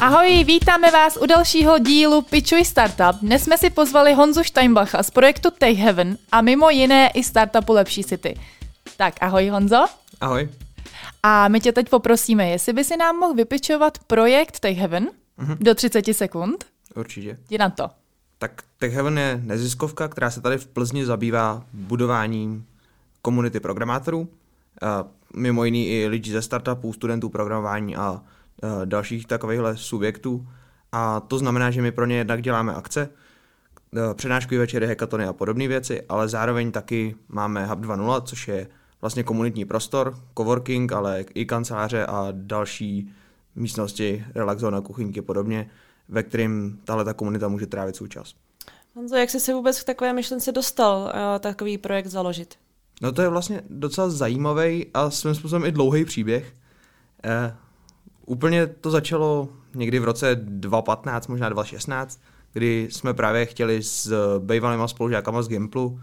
Ahoj, vítáme vás u dalšího dílu Pitchuj Startup. Dnes jsme si pozvali Honzu Steinbacha z projektu Tech Heaven a mimo jiné i startupu Lepší City. Tak ahoj Honzo. Ahoj. A my tě teď poprosíme, jestli by si nám mohl vypičovat projekt Tech Heaven mm-hmm. do 30 sekund. Určitě. Jdi na to. Tak Tech Heaven je neziskovka, která se tady v Plzni zabývá budováním komunity programátorů. Mimo jiný i lidí ze startupů, studentů programování a dalších takovýchhle subjektů. A to znamená, že my pro ně jednak děláme akce, přednášky večery, hekatony a podobné věci, ale zároveň taky máme Hub 2.0, což je vlastně komunitní prostor, coworking, ale i kanceláře a další místnosti, relax zóna, kuchyňky podobně, ve kterým tahle ta komunita může trávit svůj čas. Honzo, jak jsi se vůbec k takové myšlence dostal uh, takový projekt založit? No to je vlastně docela zajímavý a svým způsobem i dlouhý příběh. Úplně to začalo někdy v roce 2015, možná 2016, kdy jsme právě chtěli s bývalýma spolužákama z Gimplu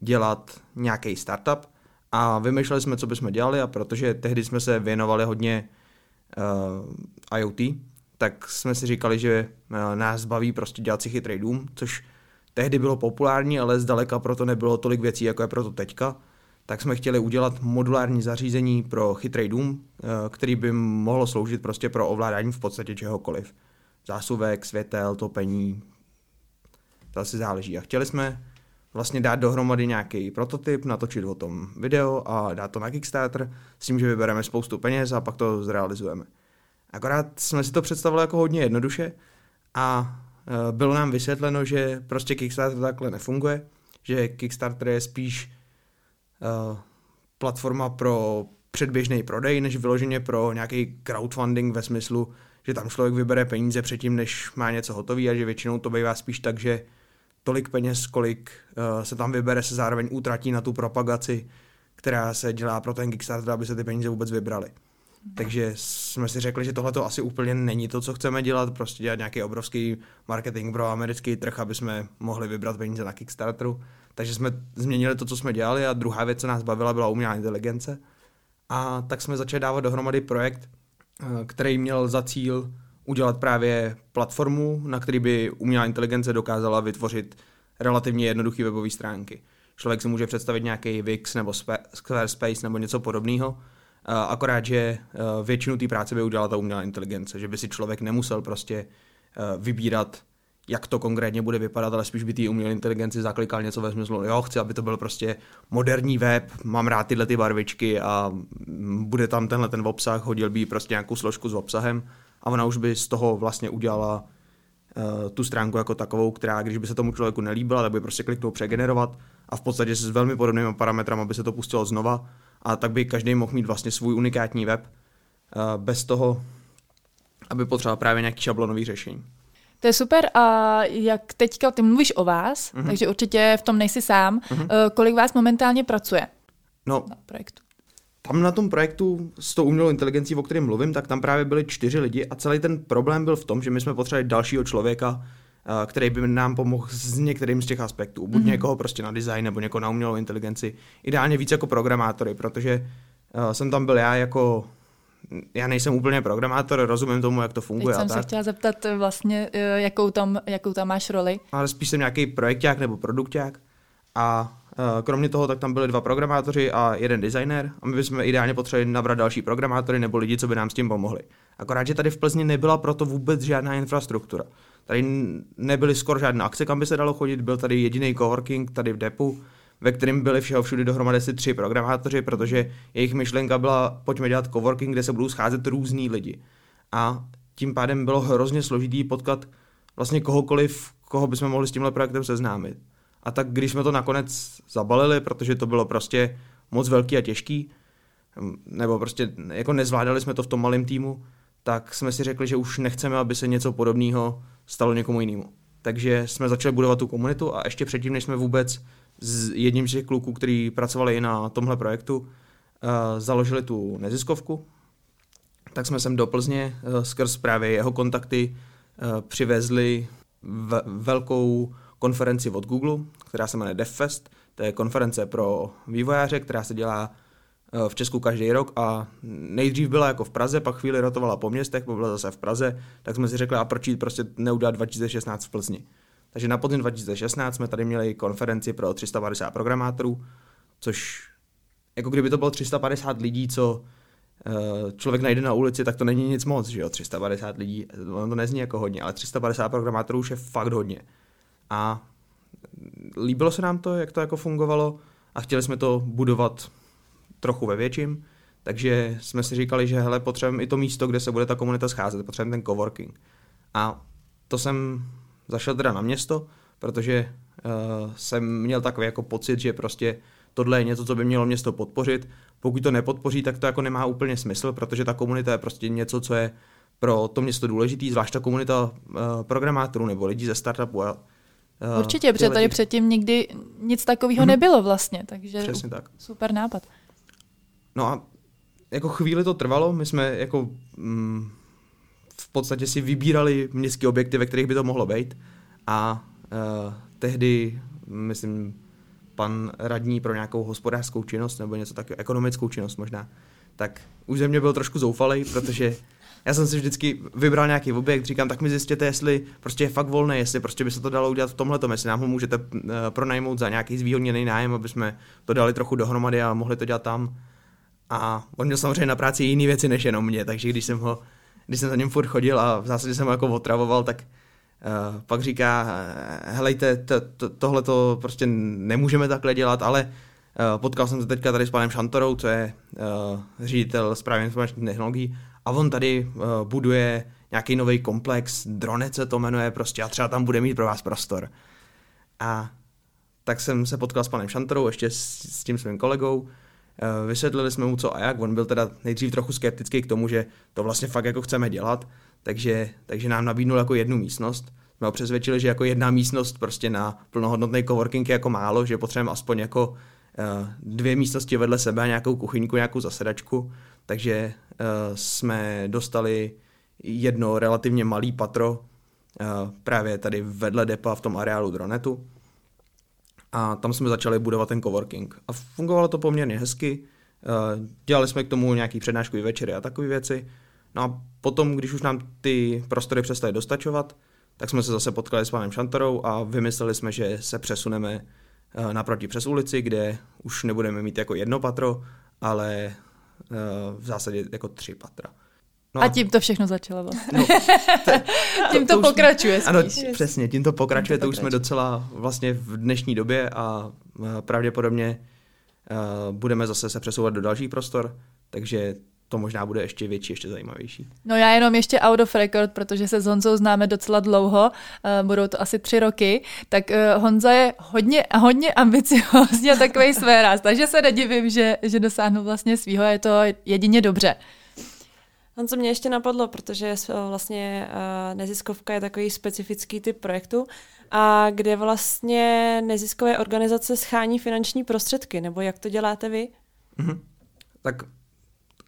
dělat nějaký startup a vymýšleli jsme, co bychom dělali a protože tehdy jsme se věnovali hodně uh, IoT, tak jsme si říkali, že uh, nás baví prostě dělat si chytrý dům, což tehdy bylo populární, ale zdaleka proto nebylo tolik věcí, jako je proto teďka. Tak jsme chtěli udělat modulární zařízení pro chytrý dům, uh, který by mohlo sloužit prostě pro ovládání v podstatě čehokoliv. Zásuvek, světel, topení, to asi záleží. A chtěli jsme vlastně dát dohromady nějaký prototyp, natočit o tom video a dát to na Kickstarter s tím, že vybereme spoustu peněz a pak to zrealizujeme. Akorát jsme si to představili jako hodně jednoduše a e, bylo nám vysvětleno, že prostě Kickstarter takhle nefunguje, že Kickstarter je spíš platforma pro předběžný prodej, než vyloženě pro nějaký crowdfunding ve smyslu, že tam člověk vybere peníze předtím, než má něco hotové a že většinou to bývá spíš tak, že tolik peněz, kolik uh, se tam vybere, se zároveň utratí na tu propagaci, která se dělá pro ten Kickstarter, aby se ty peníze vůbec vybraly. Takže jsme si řekli, že tohle to asi úplně není to, co chceme dělat, prostě dělat nějaký obrovský marketing pro americký trh, aby jsme mohli vybrat peníze na Kickstarteru. Takže jsme změnili to, co jsme dělali a druhá věc, co nás bavila, byla umělá inteligence. A tak jsme začali dávat dohromady projekt, eh, který měl za cíl udělat právě platformu, na který by umělá inteligence dokázala vytvořit relativně jednoduché webové stránky. Člověk si může představit nějaký Wix nebo Squarespace nebo něco podobného, akorát, že většinu té práce by udělala ta umělá inteligence, že by si člověk nemusel prostě vybírat, jak to konkrétně bude vypadat, ale spíš by té umělé inteligenci zaklikal něco ve smyslu, jo, chci, aby to byl prostě moderní web, mám rád tyhle ty barvičky a bude tam tenhle ten obsah, hodil by prostě nějakou složku s obsahem a ona už by z toho vlastně udělala uh, tu stránku jako takovou, která, když by se tomu člověku nelíbila, tak by prostě kliknul přegenerovat a v podstatě s velmi podobnými parametrami by se to pustilo znova a tak by každý mohl mít vlastně svůj unikátní web uh, bez toho, aby potřeboval právě nějaký šablonový řešení. To je super a jak teďka ty mluvíš o vás, mm-hmm. takže určitě v tom nejsi sám. Mm-hmm. Kolik vás momentálně pracuje no, na projektu? tam na tom projektu s tou umělou inteligencí, o kterém mluvím, tak tam právě byli čtyři lidi a celý ten problém byl v tom, že my jsme potřebovali dalšího člověka, eh, který by nám pomohl s některým z těch aspektů. Buď mm-hmm. někoho prostě na design nebo někoho na umělou inteligenci. Ideálně víc jako programátory, protože uh, jsem tam byl já jako já nejsem úplně programátor, rozumím tomu, jak to funguje. Teď jsem tak. se chtěla zeptat vlastně, eh, jakou tam, jakou tam máš roli. Ale spíš jsem nějaký projekták nebo produkták a Eh, kromě toho, tak tam byli dva programátoři a jeden designer a my bychom ideálně potřebovali nabrat další programátory nebo lidi, co by nám s tím pomohli. Akorát, že tady v Plzni nebyla proto vůbec žádná infrastruktura. Tady nebyly skoro žádné akce, kam by se dalo chodit, byl tady jediný coworking tady v depu, ve kterém byli všeho všude dohromady asi tři programátoři, protože jejich myšlenka byla, pojďme dělat coworking, kde se budou scházet různí lidi. A tím pádem bylo hrozně složitý potkat vlastně kohokoliv, koho bychom mohli s tímhle projektem seznámit. A tak když jsme to nakonec zabalili, protože to bylo prostě moc velký a těžký, nebo prostě jako nezvládali jsme to v tom malém týmu, tak jsme si řekli, že už nechceme, aby se něco podobného stalo někomu jinému. Takže jsme začali budovat tu komunitu a ještě předtím, než jsme vůbec s jedním z těch kluků, který pracovali i na tomhle projektu, uh, založili tu neziskovku, tak jsme sem do Plzně uh, skrz právě jeho kontakty uh, přivezli v- velkou konferenci od Google, která se jmenuje DevFest. To je konference pro vývojáře, která se dělá v Česku každý rok a nejdřív byla jako v Praze, pak chvíli rotovala po městech, pak byla zase v Praze, tak jsme si řekli, a proč jít prostě neudělat 2016 v Plzni. Takže na podzim 2016 jsme tady měli konferenci pro 350 programátorů, což jako kdyby to bylo 350 lidí, co eh, člověk najde na ulici, tak to není nic moc, že jo, 350 lidí, ono to nezní jako hodně, ale 350 programátorů už je fakt hodně. A líbilo se nám to, jak to jako fungovalo a chtěli jsme to budovat trochu ve větším, takže jsme si říkali, že hele, potřebujeme i to místo, kde se bude ta komunita scházet, potřebujeme ten coworking. A to jsem zašel teda na město, protože uh, jsem měl takový jako pocit, že prostě tohle je něco, co by mělo město podpořit. Pokud to nepodpoří, tak to jako nemá úplně smysl, protože ta komunita je prostě něco, co je pro to město důležitý, zvlášť ta komunita uh, programátorů nebo lidí ze startupu. A, uh, Určitě, protože tady předtím nikdy nic takového hmm. nebylo vlastně, takže Přesně tak. super nápad. No a jako chvíli to trvalo, my jsme jako mm, v podstatě si vybírali městské objekty, ve kterých by to mohlo být a uh, tehdy, myslím, pan radní pro nějakou hospodářskou činnost nebo něco takového, ekonomickou činnost možná, tak už ze mě byl trošku zoufalý, protože já jsem si vždycky vybral nějaký objekt, říkám, tak mi zjistěte, jestli prostě je fakt volné, jestli prostě by se to dalo udělat v tomhle, jestli nám ho můžete uh, pronajmout za nějaký zvýhodněný nájem, aby jsme to dali trochu dohromady a mohli to dělat tam. A on měl samozřejmě na práci jiné věci než jenom mě, takže když jsem ho, když jsem za ním furt chodil a v zásadě jsem ho jako otravoval, tak uh, pak říká, helejte, to, to, tohle to prostě nemůžeme takhle dělat, ale uh, potkal jsem se teďka tady s panem Šantorou, co je uh, ředitel správy informačních technologií a on tady uh, buduje nějaký nový komplex, Dronec se to jmenuje prostě a třeba tam bude mít pro vás prostor. A tak jsem se potkal s panem Šantorou, ještě s, s tím svým kolegou, Eh, vysvětlili jsme mu co a jak, on byl teda nejdřív trochu skeptický k tomu, že to vlastně fakt jako chceme dělat, takže, takže nám nabídnul jako jednu místnost. Jsme ho přesvědčili, že jako jedna místnost prostě na plnohodnotný coworking je jako málo, že potřebujeme aspoň jako uh, dvě místnosti vedle sebe a nějakou kuchyňku, nějakou zasedačku, takže uh, jsme dostali jedno relativně malý patro právě tady vedle depa v tom areálu Dronetu a tam jsme začali budovat ten coworking. A fungovalo to poměrně hezky, eh, dělali jsme k tomu nějaký přednáškový večery a takové věci. No a potom, když už nám ty prostory přestaly dostačovat, tak jsme se zase potkali s panem Šantorou a vymysleli jsme, že se přesuneme eh, naproti přes ulici, kde už nebudeme mít jako jedno patro, ale eh, v zásadě jako tři patra. No, a tím to všechno začalo vlastně. No, te, tím to, to pokračuje spíš. Ano, přesně, tím to pokračuje, tím to, to už jsme docela vlastně v dnešní době a pravděpodobně uh, budeme zase se přesouvat do dalších prostor, takže to možná bude ještě větší, ještě zajímavější. No já jenom ještě out of record, protože se s Honzou známe docela dlouho, uh, budou to asi tři roky, tak uh, Honza je hodně, hodně ambiciozně a takový své ráz, takže se nedivím, že, že dosáhnu vlastně svýho, je to jedině dobře. On co mě ještě napadlo, protože vlastně uh, neziskovka je takový specifický typ projektu, a kde vlastně neziskové organizace schání finanční prostředky, nebo jak to děláte vy? Mm-hmm. Tak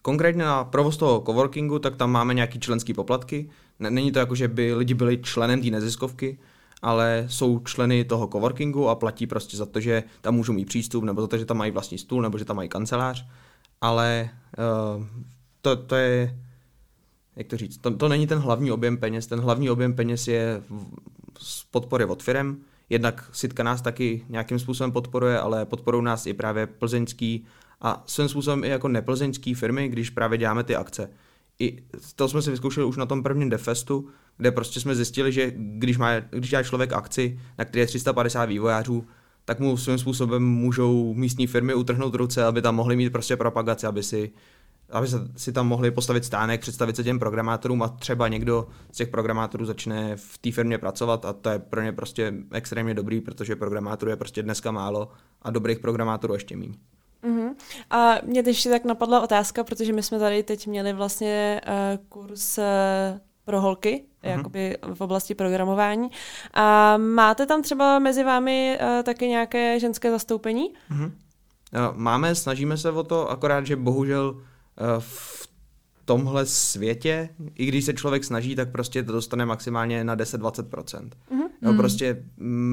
konkrétně na provoz toho coworkingu, tak tam máme nějaký členský poplatky. Není to jako, že by lidi byli členem té neziskovky, ale jsou členy toho coworkingu a platí prostě za to, že tam můžou mít přístup, nebo za to, že tam mají vlastní stůl, nebo že tam mají kancelář. Ale uh, to, to je jak to říct, to, to není ten hlavní objem peněz, ten hlavní objem peněz je z podpory od firm, jednak Sitka nás taky nějakým způsobem podporuje, ale podporují nás i právě plzeňský a svým způsobem i jako neplzeňský firmy, když právě děláme ty akce. I to jsme si vyzkoušeli už na tom prvním Defestu, kde prostě jsme zjistili, že když, má, když dělá člověk akci, na které je 350 vývojářů, tak mu svým způsobem můžou místní firmy utrhnout ruce, aby tam mohli mít prostě propagaci, aby si aby si tam mohli postavit stánek, představit se těm programátorům a třeba někdo z těch programátorů začne v té firmě pracovat a to je pro ně prostě extrémně dobrý, protože programátorů je prostě dneska málo a dobrých programátorů ještě méně. Uh-huh. A mě teď tak napadla otázka, protože my jsme tady teď měli vlastně uh, kurz uh, pro holky, uh-huh. jakoby v oblasti programování. A máte tam třeba mezi vámi uh, taky nějaké ženské zastoupení? Uh-huh. Máme, snažíme se o to, akorát, že bohužel v tomhle světě, i když se člověk snaží, tak prostě to dostane maximálně na 10-20%. Mm-hmm. No, prostě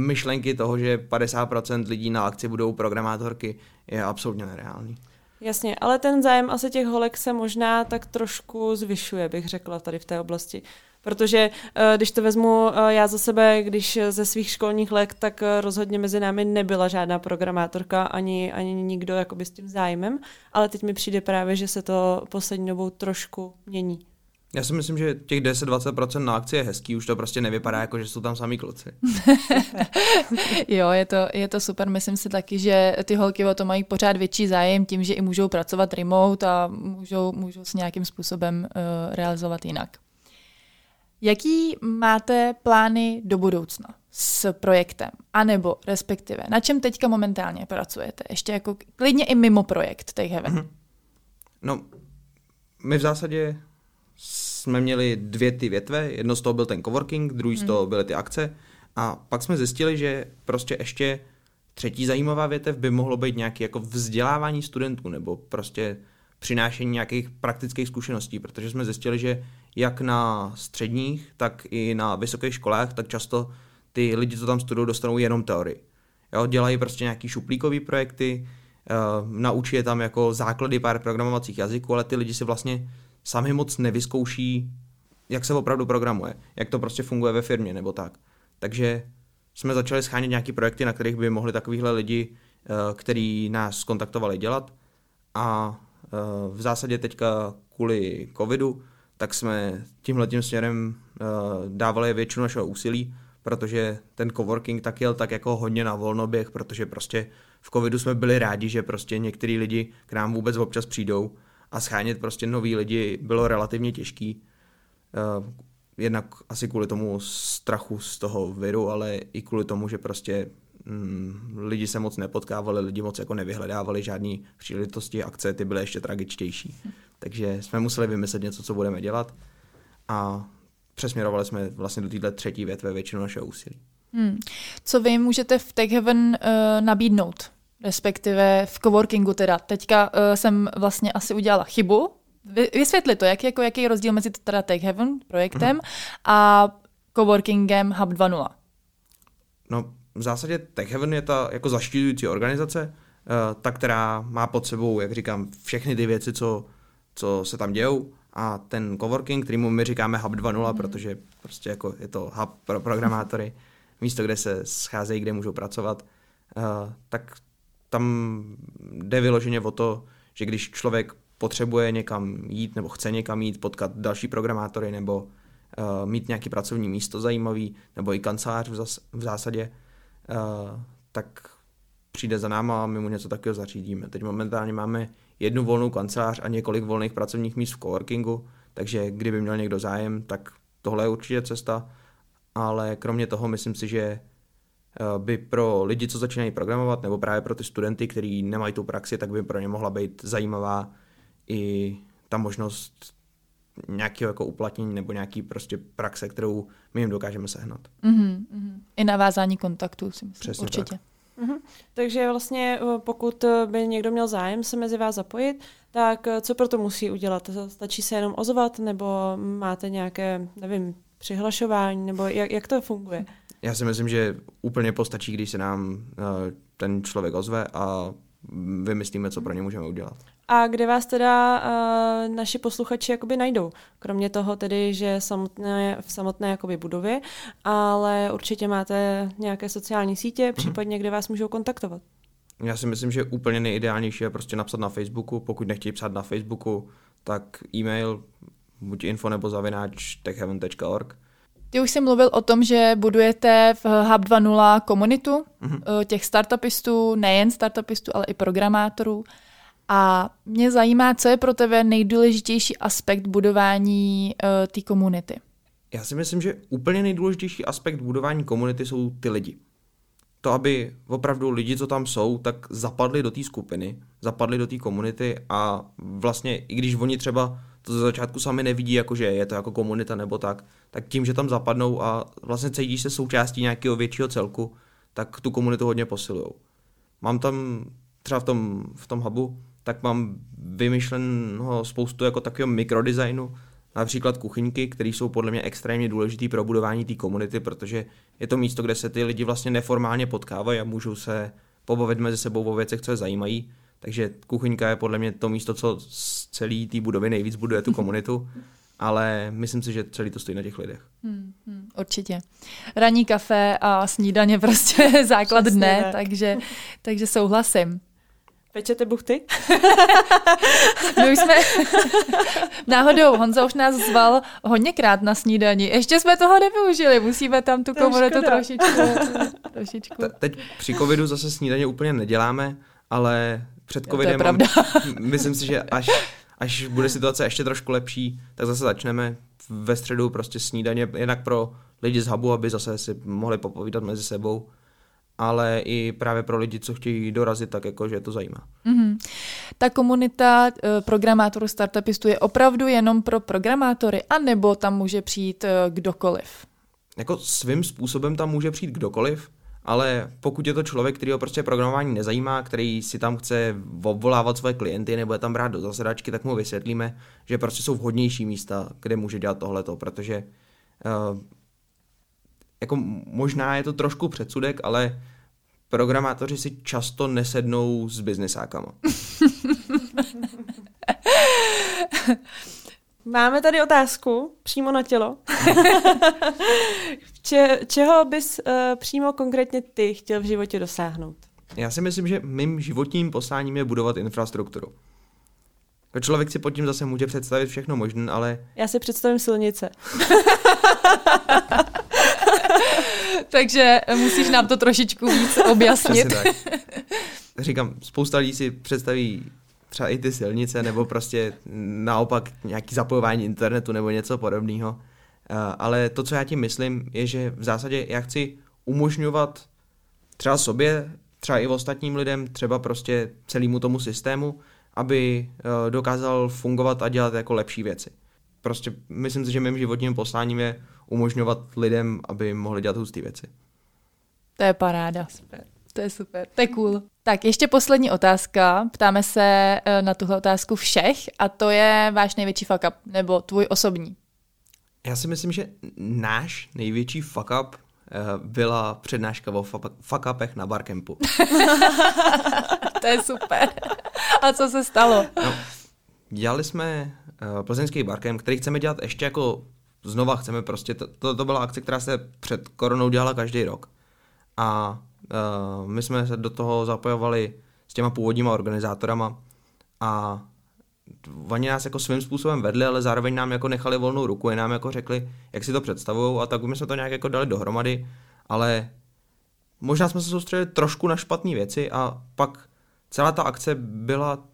myšlenky toho, že 50% lidí na akci budou programátorky, je absolutně nereálný. Jasně, ale ten zájem asi těch holek se možná tak trošku zvyšuje, bych řekla tady v té oblasti. Protože eh, když to vezmu eh, já za sebe, když ze svých školních let, tak eh, rozhodně mezi námi nebyla žádná programátorka ani, ani nikdo s tím zájmem, ale teď mi přijde právě, že se to poslední dobou trošku mění. Já si myslím, že těch 10-20% na akci je hezký, už to prostě nevypadá jako, že jsou tam sami kluci. jo, je to, je to super, myslím si taky, že ty holky o to mají pořád větší zájem tím, že i můžou pracovat remote a můžou, můžou s nějakým způsobem uh, realizovat jinak. Jaký máte plány do budoucna s projektem? A nebo respektive, na čem teďka momentálně pracujete? Ještě jako klidně i mimo projekt Take Heaven. Mm-hmm. No, my v zásadě jsme měli dvě ty větve, jedno z toho byl ten coworking, druhý z mhm. toho byly ty akce a pak jsme zjistili, že prostě ještě třetí zajímavá větev by mohlo být nějaké jako vzdělávání studentů nebo prostě přinášení nějakých praktických zkušeností, protože jsme zjistili, že jak na středních, tak i na vysokých školách, tak často ty lidi, co tam studují, dostanou jenom teorii. Jo, dělají prostě nějaký šuplíkový projekty, uh, naučí je tam jako základy pár programovacích jazyků, ale ty lidi si vlastně sami moc nevyzkouší, jak se opravdu programuje, jak to prostě funguje ve firmě nebo tak. Takže jsme začali schánět nějaké projekty, na kterých by mohli takovýhle lidi, uh, který nás kontaktovali dělat a uh, v zásadě teďka kvůli covidu tak jsme tímhle tím směrem uh, dávali většinu našeho úsilí, protože ten coworking tak jel tak jako hodně na volnoběh, protože prostě v covidu jsme byli rádi, že prostě některý lidi k nám vůbec občas přijdou a schánět prostě nový lidi bylo relativně těžký. Uh, jednak asi kvůli tomu strachu z toho viru, ale i kvůli tomu, že prostě mm, lidi se moc nepotkávali, lidi moc jako nevyhledávali žádný příležitosti, akce, ty byly ještě tragičtější. Takže jsme museli vymyslet něco, co budeme dělat a přesměrovali jsme vlastně do této třetí větve většinu našeho úsilí. Hmm. Co vy můžete v Tech Heaven uh, nabídnout? Respektive v coworkingu teda. Teďka uh, jsem vlastně asi udělala chybu. Vy, vysvětli to, jak, jako, jaký je rozdíl mezi teda Tech Heaven projektem mm-hmm. a coworkingem Hub 2.0? No, v zásadě Tech Heaven je ta jako zaštiťující organizace, uh, ta, která má pod sebou, jak říkám, všechny ty věci, co co se tam dějou a ten coworking, kterýmu my říkáme Hub 2.0, mm. protože prostě jako je to hub pro programátory, místo, kde se scházejí, kde můžou pracovat, uh, tak tam jde vyloženě o to, že když člověk potřebuje někam jít nebo chce někam jít, potkat další programátory nebo uh, mít nějaký pracovní místo zajímavý, nebo i kancelář v, zas, v zásadě, uh, tak přijde za náma a my mu něco takového zařídíme. Teď momentálně máme jednu volnou kancelář a několik volných pracovních míst v coworkingu, takže kdyby měl někdo zájem, tak tohle je určitě cesta, ale kromě toho myslím si, že by pro lidi, co začínají programovat, nebo právě pro ty studenty, kteří nemají tu praxi, tak by pro ně mohla být zajímavá i ta možnost nějakého jako uplatnění nebo nějaký prostě praxe, kterou my jim dokážeme sehnat. Mm-hmm. I navázání kontaktu si myslím, Přesně určitě. Tak. Mm-hmm. Takže vlastně eh, pokud eh, by někdo měl zájem se mezi vás zapojit, tak eh, co pro to musí udělat? Stačí se jenom ozvat nebo máte nějaké, nevím, přihlašování nebo jak, jak to funguje? Já si myslím, že úplně postačí, když se nám ten člověk ozve a vymyslíme, co pro ně můžeme udělat. A kde vás teda uh, naši posluchači jakoby najdou? Kromě toho tedy, že samotné, v samotné jakoby budově, ale určitě máte nějaké sociální sítě, mhm. případně kde vás můžou kontaktovat. Já si myslím, že úplně nejideálnější je prostě napsat na Facebooku. Pokud nechtějí psát na Facebooku, tak e-mail, buď info nebo zavináč techheaven.org. Ty už jsi mluvil o tom, že budujete v Hub 2.0 komunitu mm-hmm. těch startupistů, nejen startupistů, ale i programátorů. A mě zajímá, co je pro tebe nejdůležitější aspekt budování uh, té komunity. Já si myslím, že úplně nejdůležitější aspekt budování komunity jsou ty lidi. To, aby opravdu lidi, co tam jsou, tak zapadli do té skupiny, zapadli do té komunity a vlastně, i když oni třeba to ze začátku sami nevidí, jako že je to jako komunita nebo tak, tak tím, že tam zapadnou a vlastně cítíš se součástí nějakého většího celku, tak tu komunitu hodně posilují. Mám tam třeba v tom, v tom hubu tak mám vymyšleno spoustu jako takového mikrodesignu, například kuchyňky, které jsou podle mě extrémně důležité pro budování té komunity, protože je to místo, kde se ty lidi vlastně neformálně potkávají a můžou se pobavit mezi sebou o věcech, co je zajímají. Takže kuchyňka je podle mě to místo, co z celé té budovy nejvíc buduje tu komunitu, ale myslím si, že celý to stojí na těch lidech. Hmm, hmm, určitě. Ranní kafe a snídaně prostě je základ Přesně dne, tak. takže, takže souhlasím. Pečete buchty? My už jsme náhodou, Honza už nás zval hodněkrát na snídani. Ještě jsme toho nevyužili, musíme tam tu komunitu trošičku. trošičku. Te- teď při covidu zase snídaně úplně neděláme, ale před Jo, to je covidem pravda. myslím si, že až, až bude situace ještě trošku lepší, tak zase začneme ve středu prostě snídaně, jednak pro lidi z hubu, aby zase si mohli popovídat mezi sebou, ale i právě pro lidi, co chtějí dorazit, tak jako, že je to zajímá. Mhm. Ta komunita eh, programátorů startupistů je opravdu jenom pro programátory, anebo tam může přijít eh, kdokoliv? Jako svým způsobem tam může přijít kdokoliv, ale pokud je to člověk, který ho prostě programování nezajímá, který si tam chce obvolávat svoje klienty nebo je tam brát do zasedačky, tak mu vysvětlíme, že prostě jsou vhodnější místa, kde může dělat tohleto, protože uh, jako možná je to trošku předsudek, ale programátoři si často nesednou s biznesákama. Máme tady otázku přímo na tělo. Če, čeho bys uh, přímo konkrétně ty chtěl v životě dosáhnout? Já si myslím, že mým životním posláním je budovat infrastrukturu. Jako Člověk si pod tím zase může představit všechno možné, ale Já si představím silnice. Takže musíš nám to trošičku víc objasnit. Říkám, spousta lidí si představí třeba i ty silnice, nebo prostě naopak nějaký zapojování internetu nebo něco podobného. Eh, Ale to, co já tím myslím, je, že v zásadě já chci umožňovat třeba sobě, třeba i ostatním lidem, třeba prostě celému tomu systému, aby eh, dokázal fungovat a dělat jako lepší věci. Prostě myslím si, že mým životním posláním je umožňovat lidem, aby mohli dělat husté věci. To je paráda. Super. To je super. To je cool. Tak ještě poslední otázka. Ptáme se eh, na tuhle otázku všech a to je váš největší fuck up, nebo tvůj osobní. Já si myslím, že náš největší fuck up eh, byla přednáška o fuck upech na barkempu. To je super. A co se stalo? No, dělali jsme uh, plzeňský barkem, který chceme dělat ještě jako znova chceme prostě, to, to, to byla akce, která se před koronou dělala každý rok. A uh, my jsme se do toho zapojovali s těma původníma organizátorama a oni nás jako svým způsobem vedli, ale zároveň nám jako nechali volnou ruku, i nám jako řekli, jak si to představují a tak my jsme to nějak jako dali dohromady, ale možná jsme se soustředili trošku na špatné věci a pak celá ta akce byla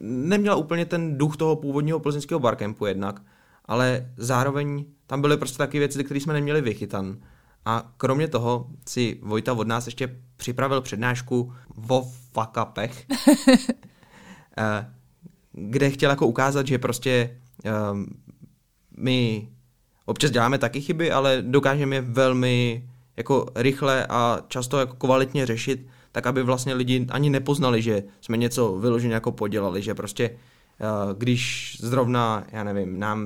neměla úplně ten duch toho původního plzeňského barkempu jednak, ale zároveň tam byly prostě taky věci, které jsme neměli vychytan. A kromě toho si Vojta od nás ještě připravil přednášku o fuck-upech, eh, kde chtěl jako ukázat, že prostě um, my občas děláme taky chyby, ale dokážeme je velmi jako rychle a často jako kvalitně řešit, tak aby vlastně lidi ani nepoznali, že jsme něco vyloženě jako podělali, že prostě uh, když zrovna, já nevím, nám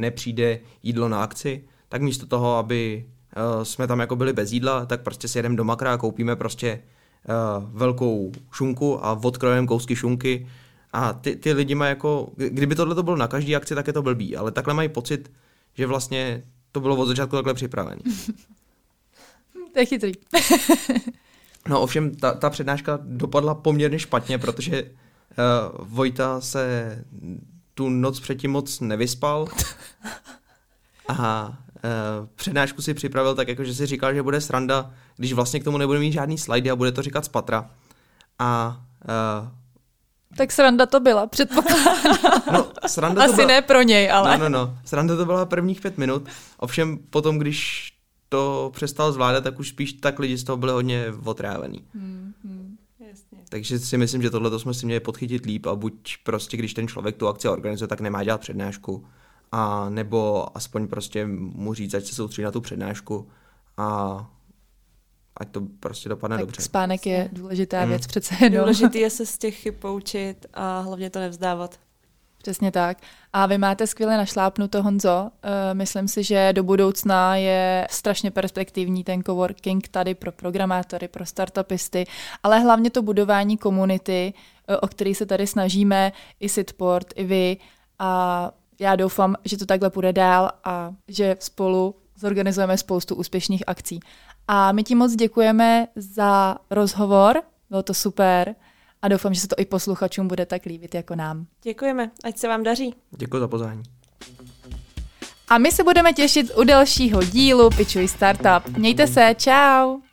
nepřijde jídlo na akci, tak místo toho, aby uh, jsme tam jako byli bez jídla, tak prostě si jedeme do makra a koupíme prostě uh, velkou šunku a odkrojeme kousky šunky a ty, ty lidi mají jako, kdyby tohle to bylo na každý akci, tak je to blbý, ale takhle mají pocit, že vlastně to bylo od začátku takhle připravené. To je chytrý. No ovšem, ta, ta přednáška dopadla poměrně špatně, protože uh, Vojta se tu noc předtím moc nevyspal a přednášku si připravil tak, jako že si říkal, že bude sranda, když vlastně k tomu nebude mít žádný slajdy a bude to říkat z patra. A uh, Tak sranda to byla, předpokládám. no, sranda to Asi byla... ne pro něj, ale... No, no, no. Sranda to byla prvních pět minut, ovšem potom, když to přestal zvládat, tak už spíš tak lidi z toho byli hodně otrávený. Hmm, hmm. Jasně. Takže si myslím, že tohle jsme si měli podchytit líp a buď prostě, když ten člověk tu akci organizuje, tak nemá dělat přednášku, a nebo aspoň prostě mu říct, ať se soustředí na tu přednášku a ať to prostě dopadne Tak dobře. spánek je důležitá Hmm. věc přece jenom. Důležitý je se z těch chyb poučit a hlavně to nevzdávat. Přesně tak. A vy máte skvěle našlápnuto, Honzo. Uh, myslím si, že do budoucna je strašně perspektivní ten coworking tady pro programátory, pro startupisty, ale hlavně to budování komunity, uh, o který se tady snažíme, i Sitport, i vy. A já doufám, že to takhle půjde dál a že spolu zorganizujeme spoustu úspěšných akcí. A my ti moc děkujeme za rozhovor, bylo to super a doufám, že se to i posluchačům bude tak líbit jako nám. Děkujeme, ať se vám daří. Děkuji za pozvání. A my se budeme těšit u dalšího dílu Pitchuj Startup. Mějte se, čau!